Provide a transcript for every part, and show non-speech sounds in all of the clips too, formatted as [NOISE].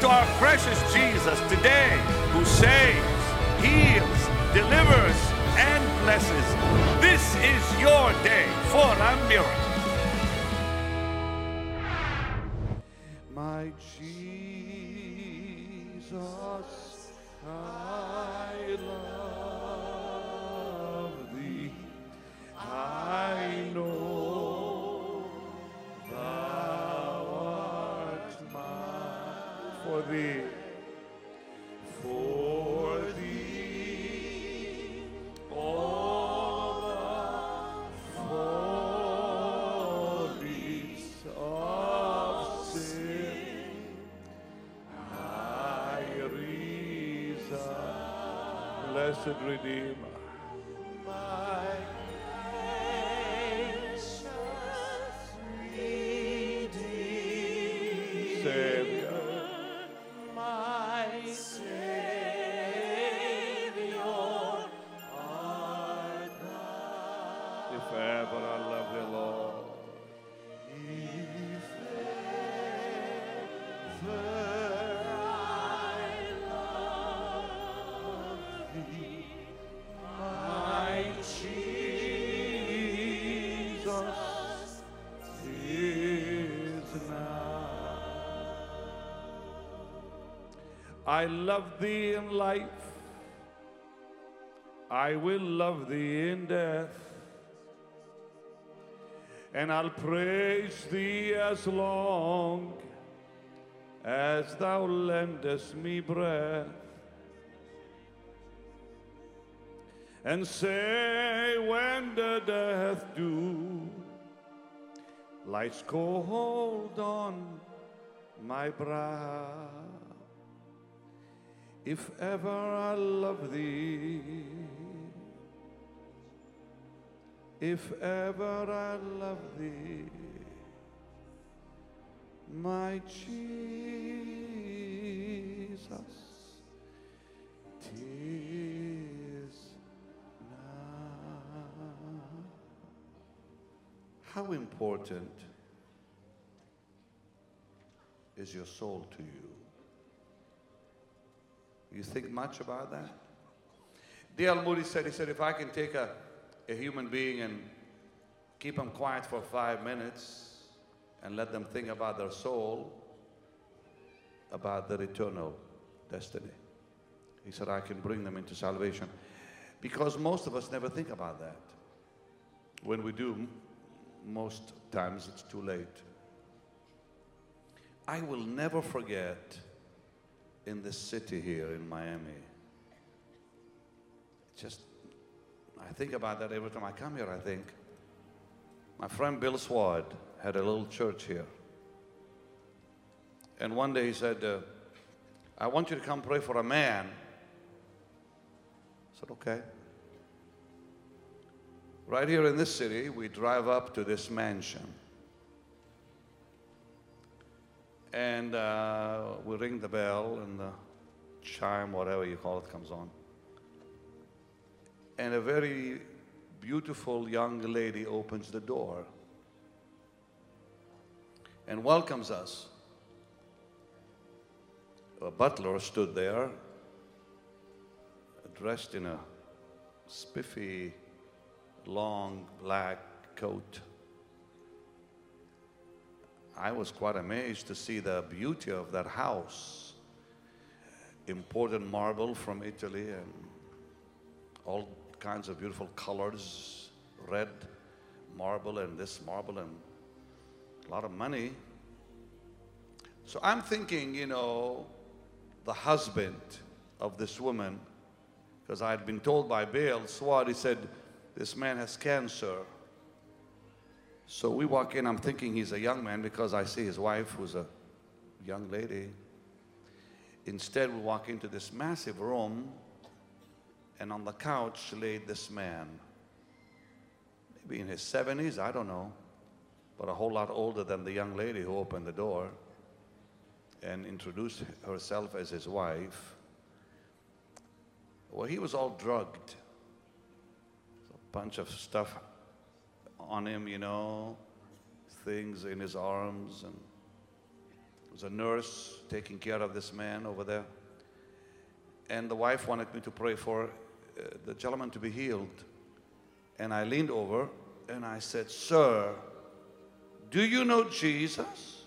To our precious Jesus today who saves, heals, delivers, and blesses. This is your day for a miracle. My Jesus, Blessed Redeemer, I love thee in life. I will love thee in death. And I'll praise thee as long as thou lendest me breath. And say when the death dew lies cold on my brow. If ever I love thee, if ever I love thee, my Jesus, tis now. How important is your soul to you? You think much about that? D.L. Moody said, he said, if I can take a, a human being and keep them quiet for five minutes and let them think about their soul, about their eternal destiny. He said, I can bring them into salvation. Because most of us never think about that. When we do, most times it's too late. I will never forget in this city here in Miami. Just, I think about that every time I come here, I think. My friend Bill Swad had a little church here. And one day he said, uh, I want you to come pray for a man. I said, okay. Right here in this city, we drive up to this mansion. And uh, we ring the bell, and the chime, whatever you call it, comes on. And a very beautiful young lady opens the door and welcomes us. A butler stood there, dressed in a spiffy, long black coat. I was quite amazed to see the beauty of that house. Imported marble from Italy and all kinds of beautiful colors red marble and this marble and a lot of money. So I'm thinking, you know, the husband of this woman, because I had been told by Bill Swad, he said, This man has cancer. So we walk in, I'm thinking he's a young man because I see his wife, who's a young lady. Instead, we walk into this massive room, and on the couch laid this man. Maybe in his 70s, I don't know, but a whole lot older than the young lady who opened the door and introduced herself as his wife. Well, he was all drugged. A bunch of stuff on him, you know, things in his arms and there was a nurse taking care of this man over there. And the wife wanted me to pray for uh, the gentleman to be healed. And I leaned over and I said, Sir, do you know Jesus?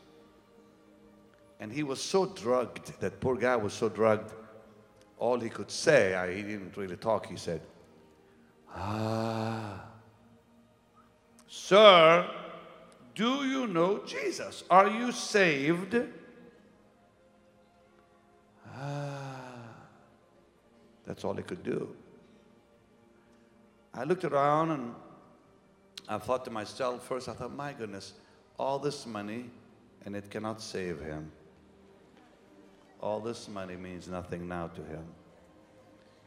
And he was so drugged, that poor guy was so drugged, all he could say, I, he didn't really talk, he said, Ah, Sir, do you know Jesus? Are you saved? Ah, that's all he could do. I looked around and I thought to myself, first, I thought, my goodness, all this money and it cannot save him. All this money means nothing now to him.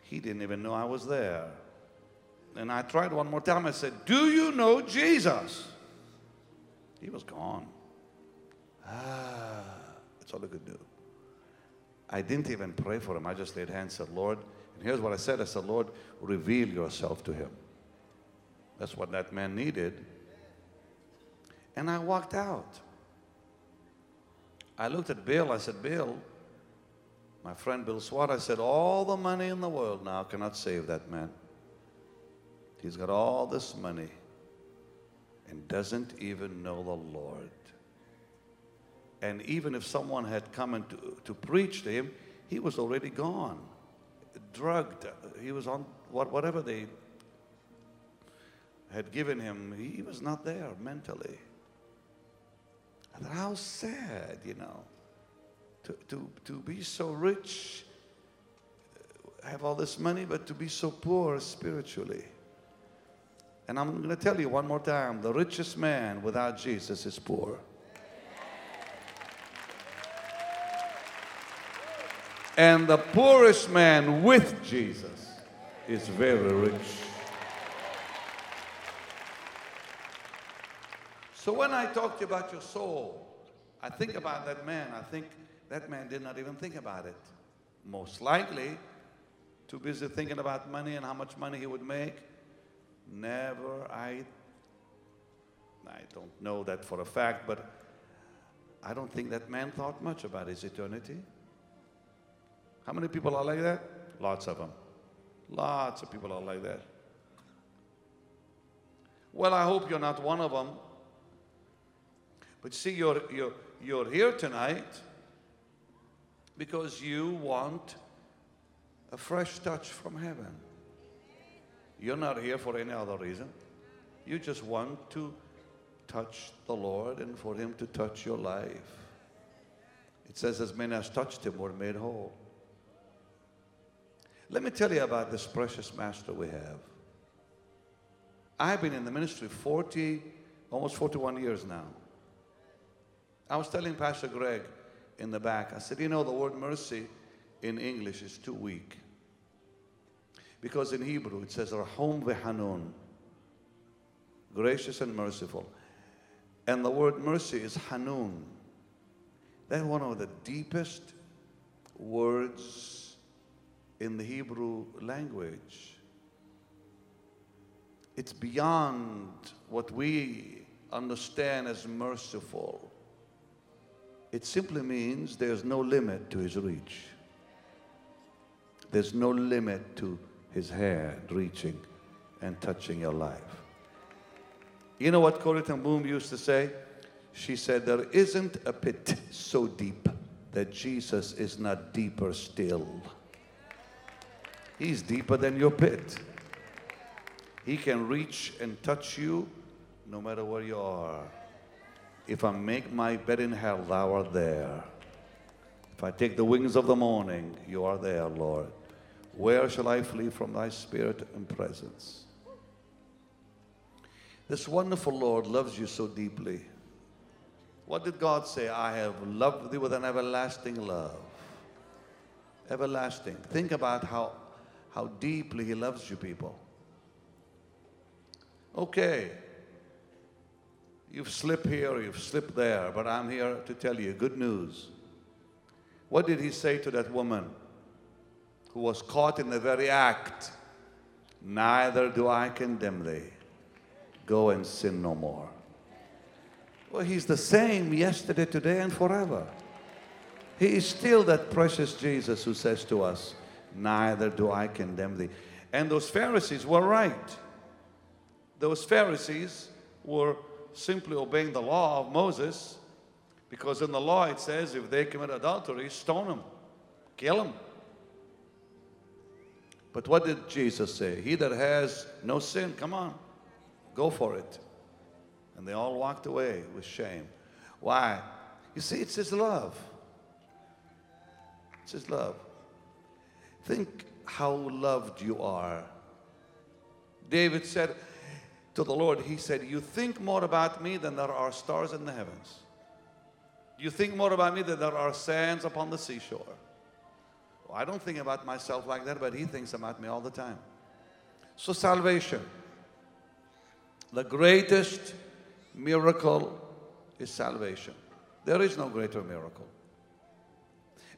He didn't even know I was there. And I tried one more time. I said, Do you know Jesus? He was gone. Ah, that's all I could do. I didn't even pray for him. I just laid hands and said, Lord, and here's what I said I said, Lord, reveal yourself to him. That's what that man needed. And I walked out. I looked at Bill. I said, Bill, my friend Bill Swad, I said, all the money in the world now cannot save that man. He's got all this money and doesn't even know the Lord. And even if someone had come in to, to preach to him, he was already gone, drugged. He was on what, whatever they had given him, he was not there mentally. Thought, how sad, you know, to, to, to be so rich, have all this money, but to be so poor spiritually. And I'm going to tell you one more time the richest man without Jesus is poor. And the poorest man with Jesus is very rich. So when I talk to you about your soul, I think about that man. I think that man did not even think about it. Most likely, too busy thinking about money and how much money he would make. Never, I, I don't know that for a fact, but I don't think that man thought much about his eternity. How many people are like that? Lots of them. Lots of people are like that. Well, I hope you're not one of them. But see, you're, you're, you're here tonight because you want a fresh touch from heaven. You're not here for any other reason. You just want to touch the Lord and for Him to touch your life. It says, as many as touched Him were made whole. Let me tell you about this precious master we have. I've been in the ministry 40, almost 41 years now. I was telling Pastor Greg in the back, I said, you know, the word mercy in English is too weak. Because in Hebrew it says, Rahum vehanun, gracious and merciful. And the word mercy is hanun. That's one of the deepest words in the Hebrew language. It's beyond what we understand as merciful. It simply means there's no limit to his reach. There's no limit to his hand reaching and touching your life. You know what Corrie ten Boom used to say? She said, There isn't a pit so deep that Jesus is not deeper still. He's deeper than your pit. He can reach and touch you no matter where you are. If I make my bed in hell, thou art there. If I take the wings of the morning, you are there, Lord. Where shall I flee from thy spirit and presence? This wonderful Lord loves you so deeply. What did God say? I have loved thee with an everlasting love. Everlasting. Think about how, how deeply He loves you, people. Okay, You've slipped here, you've slipped there, but I'm here to tell you good news. What did he say to that woman who was caught in the very act? Neither do I condemn thee. Go and sin no more. Well, he's the same yesterday, today, and forever. He is still that precious Jesus who says to us, Neither do I condemn thee. And those Pharisees were right. Those Pharisees were simply obeying the law of Moses because in the law it says if they commit adultery, stone them, kill them. But what did Jesus say? He that has no sin, come on, go for it. And they all walked away with shame. Why? You see, it's His love. It's His love. Think how loved you are. David said to the Lord, He said, You think more about me than there are stars in the heavens. You think more about me than there are sands upon the seashore. I don't think about myself like that, but He thinks about me all the time. So, salvation. The greatest miracle is salvation. There is no greater miracle.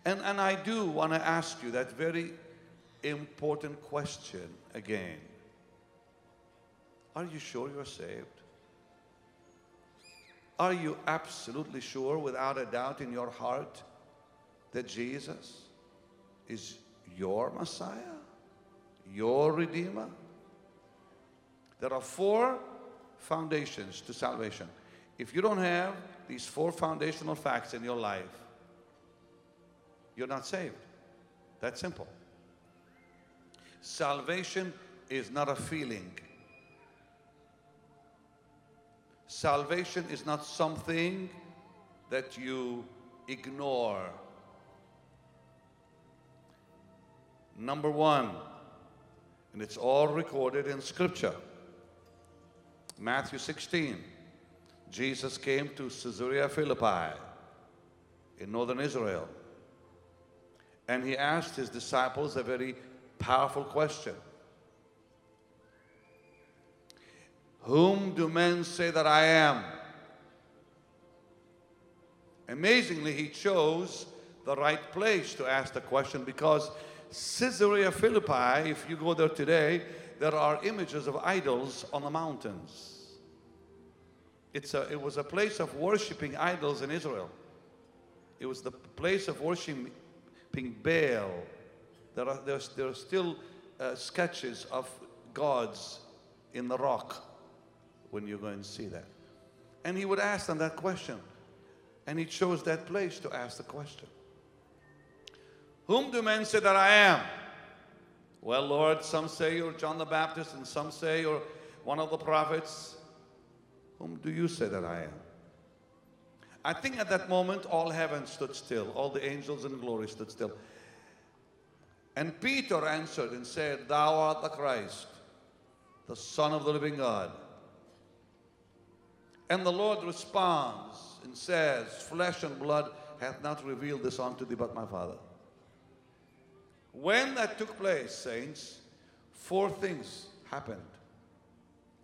And, and I do want to ask you that very important question again. Are you sure you're saved? Are you absolutely sure, without a doubt in your heart, that Jesus is your Messiah, your Redeemer? There are four foundations to salvation. If you don't have these four foundational facts in your life, you're not saved. That's simple. Salvation is not a feeling. Salvation is not something that you ignore. Number one, and it's all recorded in Scripture. Matthew 16. Jesus came to Caesarea Philippi in northern Israel. And he asked his disciples a very powerful question Whom do men say that I am? Amazingly, he chose the right place to ask the question because Caesarea Philippi, if you go there today, there are images of idols on the mountains. It's a, it was a place of worshiping idols in Israel. It was the place of worshiping Baal. There are, there's, there are still uh, sketches of gods in the rock when you go and see that. And he would ask them that question. And he chose that place to ask the question Whom do men say that I am? Well, Lord, some say you're John the Baptist, and some say you're one of the prophets. Whom do you say that I am? I think at that moment all heaven stood still, all the angels in glory stood still. And Peter answered and said, Thou art the Christ, the Son of the living God. And the Lord responds and says, Flesh and blood hath not revealed this unto thee, but my Father. When that took place, saints, four things happened.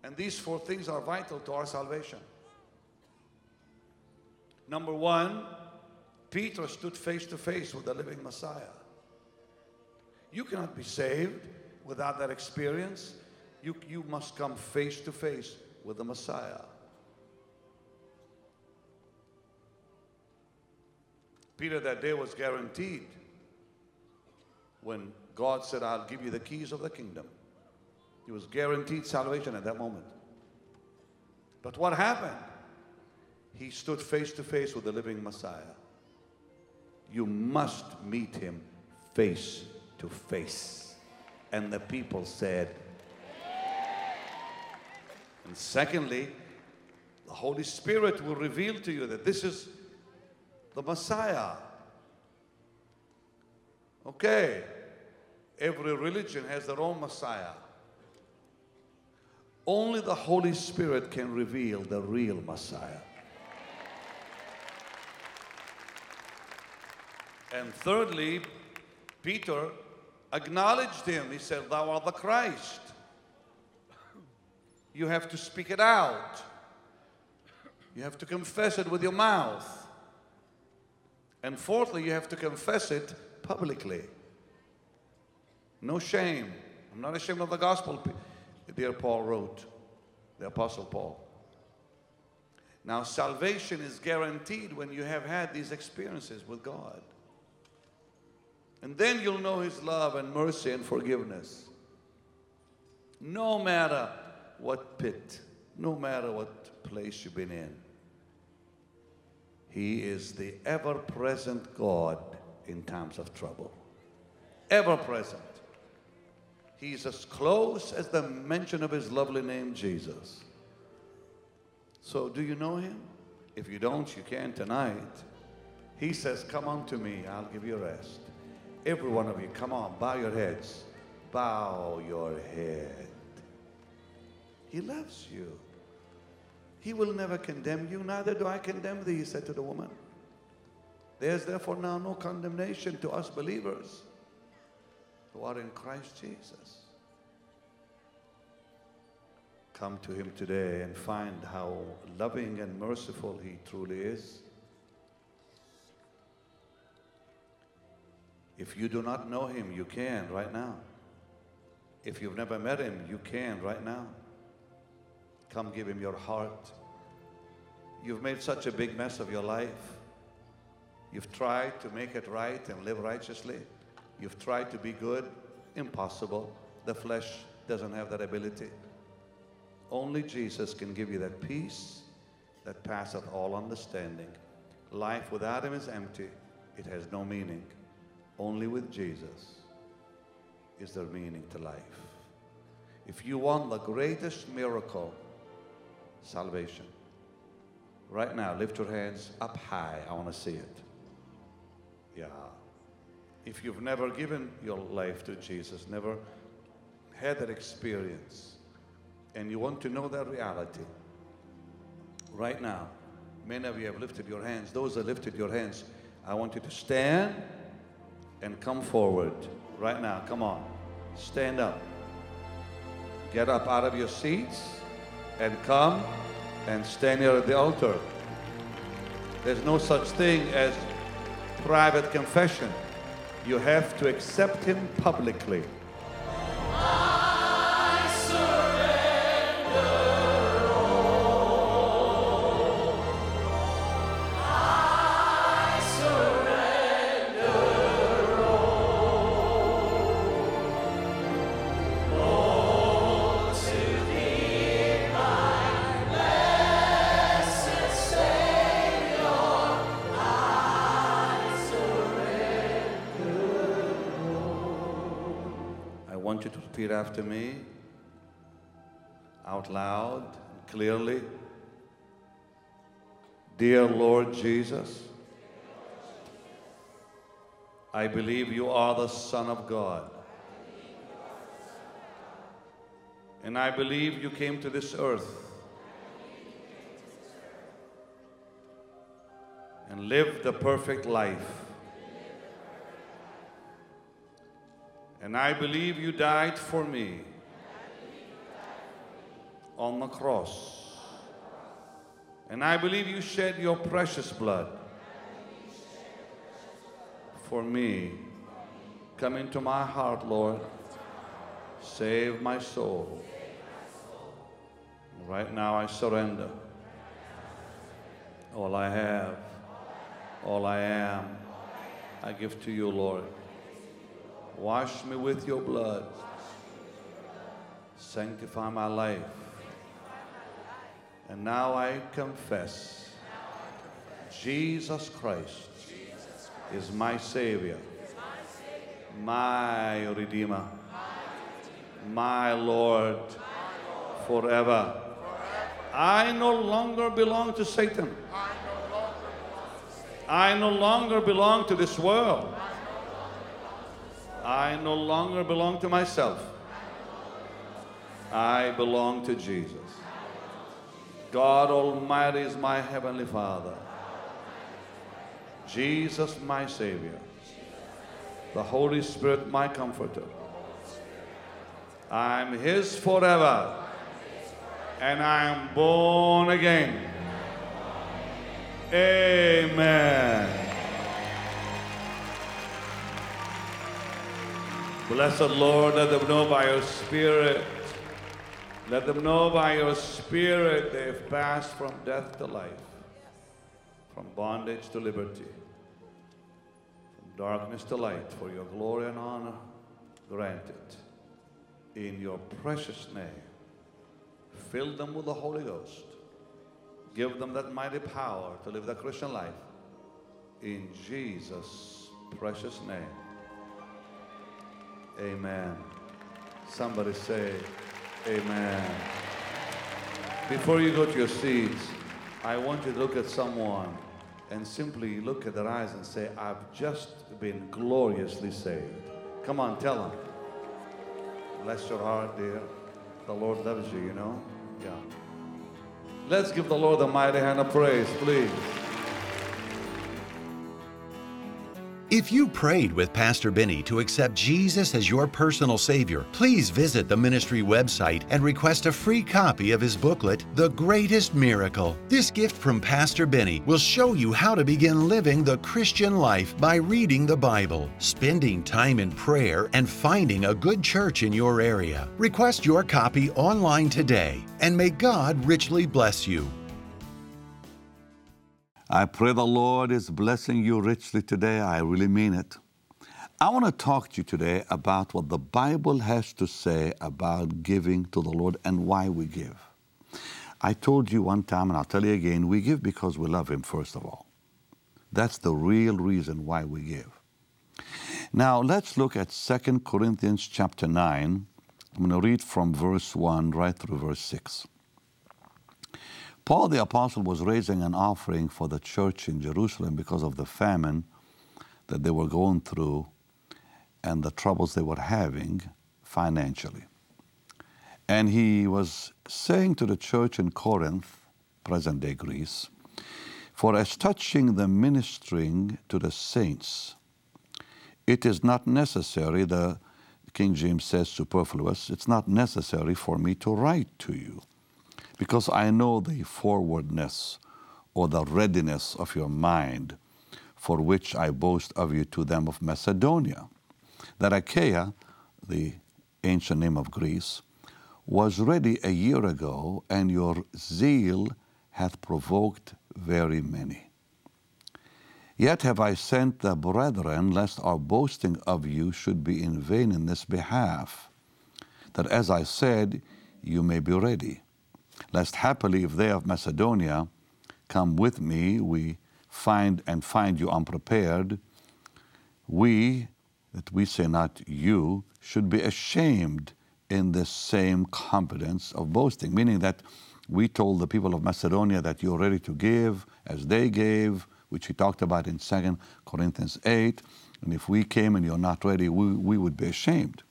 And these four things are vital to our salvation. Number one, Peter stood face to face with the living Messiah. You cannot be saved without that experience. You, you must come face to face with the Messiah. Peter that day was guaranteed when God said, I'll give you the keys of the kingdom. He was guaranteed salvation at that moment. But what happened? He stood face to face with the living Messiah. You must meet him face to face. And the people said, and secondly, the Holy Spirit will reveal to you that this is the Messiah. Okay, every religion has their own Messiah. Only the Holy Spirit can reveal the real Messiah. And thirdly, Peter acknowledged him. He said, Thou art the Christ. You have to speak it out, you have to confess it with your mouth. And fourthly, you have to confess it publicly. No shame. I'm not ashamed of the gospel dear Paul wrote, the Apostle Paul. Now, salvation is guaranteed when you have had these experiences with God. And then you'll know His love and mercy and forgiveness. No matter what pit, no matter what place you've been in, He is the ever present God in times of trouble. Ever present. He's as close as the mention of His lovely name, Jesus. So, do you know Him? If you don't, you can tonight. He says, Come unto me, I'll give you rest. Every one of you, come on, bow your heads. Bow your head. He loves you. He will never condemn you, neither do I condemn thee, he said to the woman. There's therefore now no condemnation to us believers who are in Christ Jesus. Come to him today and find how loving and merciful he truly is. If you do not know him, you can right now. If you've never met him, you can right now. Come give him your heart. You've made such a big mess of your life. You've tried to make it right and live righteously. You've tried to be good. Impossible. The flesh doesn't have that ability. Only Jesus can give you that peace that passeth all understanding. Life without Him is empty, it has no meaning. Only with Jesus is there meaning to life. If you want the greatest miracle, salvation, right now, lift your hands up high. I want to see it. Yeah. If you've never given your life to Jesus, never had that experience, and you want to know that reality, right now, many of you have lifted your hands. Those that lifted your hands, I want you to stand and come forward right now. Come on. Stand up. Get up out of your seats and come and stand here at the altar. There's no such thing as private confession. You have to accept Him publicly. You to repeat after me out loud and clearly. Dear Lord Jesus, I believe you are the Son of God. And I believe you came to this earth and lived the perfect life. And I believe you died for me on the cross. And I believe you shed your precious blood for me. Come into my heart, Lord. Save my soul. Right now I surrender. All I have, all I am, I give to you, Lord. Wash me with your blood. Sanctify my life. And now I confess Jesus Christ is my Savior, my Redeemer, my Lord forever. I no longer belong to Satan. I no longer belong to this world. I no longer belong to myself. I belong to Jesus. God Almighty is my Heavenly Father. Jesus, my Savior. The Holy Spirit, my Comforter. I'm His forever. And I am born again. Amen. Blessed Lord, let them know by your Spirit. Let them know by your Spirit they've passed from death to life, from bondage to liberty, from darkness to light, for your glory and honor, grant it. In your precious name, fill them with the Holy Ghost. Give them that mighty power to live the Christian life. In Jesus' precious name. Amen. Somebody say, Amen. Before you go to your seats, I want you to look at someone and simply look at their eyes and say, I've just been gloriously saved. Come on, tell them. Bless your heart, dear. The Lord loves you, you know? Yeah. Let's give the Lord a mighty hand of praise, please. If you prayed with Pastor Benny to accept Jesus as your personal Savior, please visit the ministry website and request a free copy of his booklet, The Greatest Miracle. This gift from Pastor Benny will show you how to begin living the Christian life by reading the Bible, spending time in prayer, and finding a good church in your area. Request your copy online today, and may God richly bless you. I pray the Lord is blessing you richly today. I really mean it. I want to talk to you today about what the Bible has to say about giving to the Lord and why we give. I told you one time, and I'll tell you again, we give because we love Him, first of all. That's the real reason why we give. Now, let's look at 2 Corinthians chapter 9. I'm going to read from verse 1 right through verse 6. Paul the Apostle was raising an offering for the church in Jerusalem because of the famine that they were going through and the troubles they were having financially. And he was saying to the church in Corinth, present day Greece, For as touching the ministering to the saints, it is not necessary, the King James says superfluous, it's not necessary for me to write to you because I know the forwardness or the readiness of your mind, for which I boast of you to them of Macedonia. That Achaia, the ancient name of Greece, was ready a year ago, and your zeal hath provoked very many. Yet have I sent the brethren, lest our boasting of you should be in vain in this behalf, that as I said, you may be ready lest happily if they of Macedonia come with me, we find and find you unprepared, we, that we say not you, should be ashamed in this same confidence of boasting, meaning that we told the people of Macedonia that you're ready to give as they gave, which he talked about in 2 Corinthians 8. And if we came and you're not ready, we, we would be ashamed.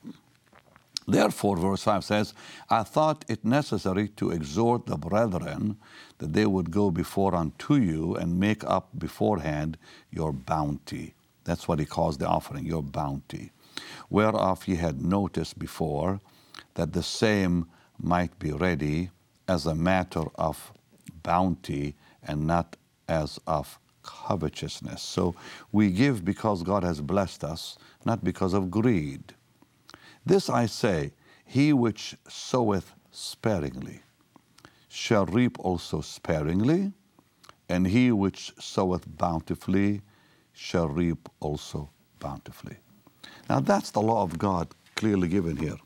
Therefore, verse 5 says, I thought it necessary to exhort the brethren that they would go before unto you and make up beforehand your bounty. That's what he calls the offering, your bounty. Whereof ye had noticed before that the same might be ready as a matter of bounty and not as of covetousness. So we give because God has blessed us, not because of greed. This I say, he which soweth sparingly shall reap also sparingly, and he which soweth bountifully shall reap also bountifully. Now that's the law of God clearly given here.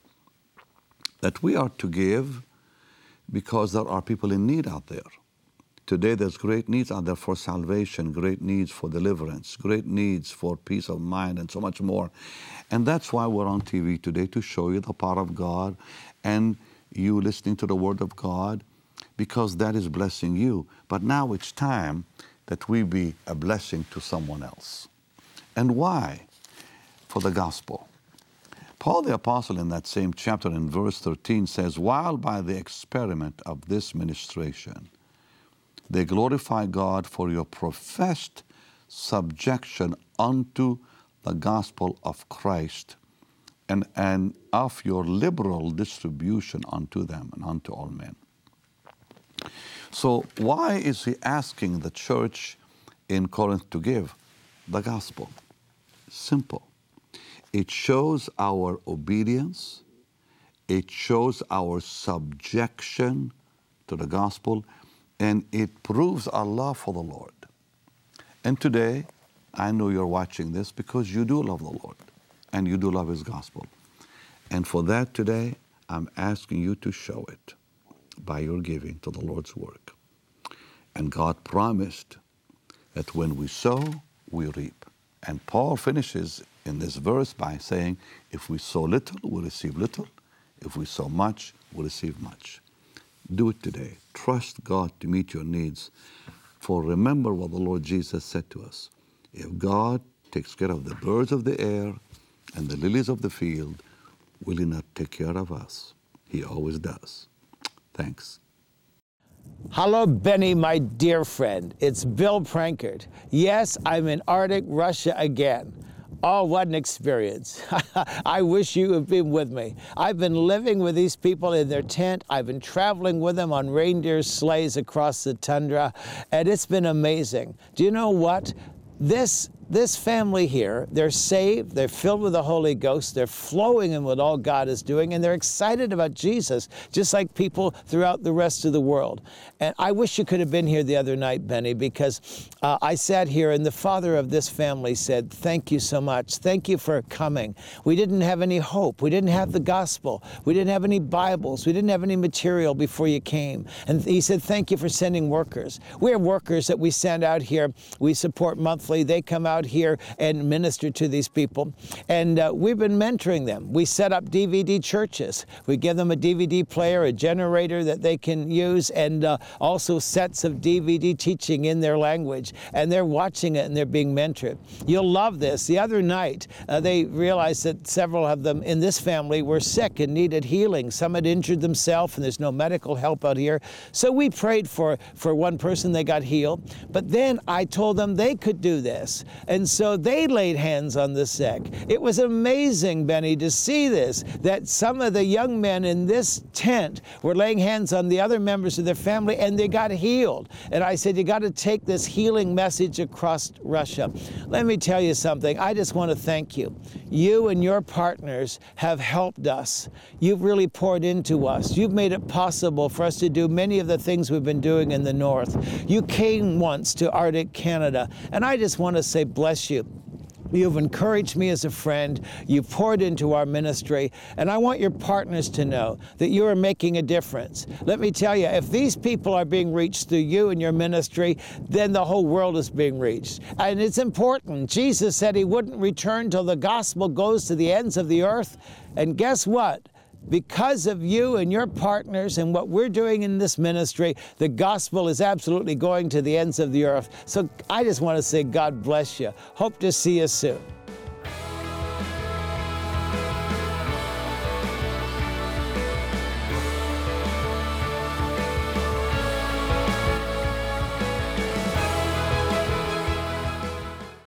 That we are to give because there are people in need out there. Today, there's great needs out there for salvation, great needs for deliverance, great needs for peace of mind, and so much more. And that's why we're on TV today to show you the power of God and you listening to the Word of God because that is blessing you. But now it's time that we be a blessing to someone else. And why? For the gospel. Paul the Apostle, in that same chapter, in verse 13, says, While by the experiment of this ministration, they glorify God for your professed subjection unto the gospel of Christ and, and of your liberal distribution unto them and unto all men. So, why is he asking the church in Corinth to give the gospel? Simple. It shows our obedience, it shows our subjection to the gospel, and it proves our love for the Lord. And today, I know you're watching this because you do love the Lord and you do love His gospel. And for that today, I'm asking you to show it by your giving to the Lord's work. And God promised that when we sow, we reap. And Paul finishes in this verse by saying, if we sow little, we receive little. If we sow much, we receive much. Do it today. Trust God to meet your needs. For remember what the Lord Jesus said to us. If God takes care of the birds of the air and the lilies of the field, will He not take care of us? He always does. Thanks. Hello, Benny, my dear friend. It's Bill Prankard. Yes, I'm in Arctic Russia again. Oh, what an experience. [LAUGHS] I wish you had been with me. I've been living with these people in their tent. I've been traveling with them on reindeer sleighs across the tundra, and it's been amazing. Do you know what? This this family here, they're saved, they're filled with the Holy Ghost, they're flowing in what all God is doing, and they're excited about Jesus, just like people throughout the rest of the world. And I wish you could have been here the other night, Benny, because uh, I sat here and the father of this family said, Thank you so much. Thank you for coming. We didn't have any hope. We didn't have the gospel. We didn't have any Bibles. We didn't have any material before you came. And he said, Thank you for sending workers. We have workers that we send out here. We support monthly. They come out out here and minister to these people. And uh, we've been mentoring them. We set up DVD churches. We give them a DVD player, a generator that they can use, and uh, also sets of DVD teaching in their language. And they're watching it and they're being mentored. You'll love this. The other night, uh, they realized that several of them in this family were sick and needed healing. Some had injured themselves, and there's no medical help out here. So we prayed for, for one person, they got healed. But then I told them they could do this. And so they laid hands on the sick. It was amazing, Benny, to see this, that some of the young men in this tent were laying hands on the other members of their family and they got healed. And I said, You got to take this healing message across Russia. Let me tell you something. I just want to thank you. You and your partners have helped us. You've really poured into us. You've made it possible for us to do many of the things we've been doing in the North. You came once to Arctic Canada, and I just want to say, bless you. You've encouraged me as a friend. You've poured into our ministry. And I want your partners to know that you are making a difference. Let me tell you, if these people are being reached through you and your ministry, then the whole world is being reached. And it's important. Jesus said he wouldn't return till the gospel goes to the ends of the earth. And guess what? Because of you and your partners and what we're doing in this ministry, the gospel is absolutely going to the ends of the earth. So I just want to say, God bless you. Hope to see you soon.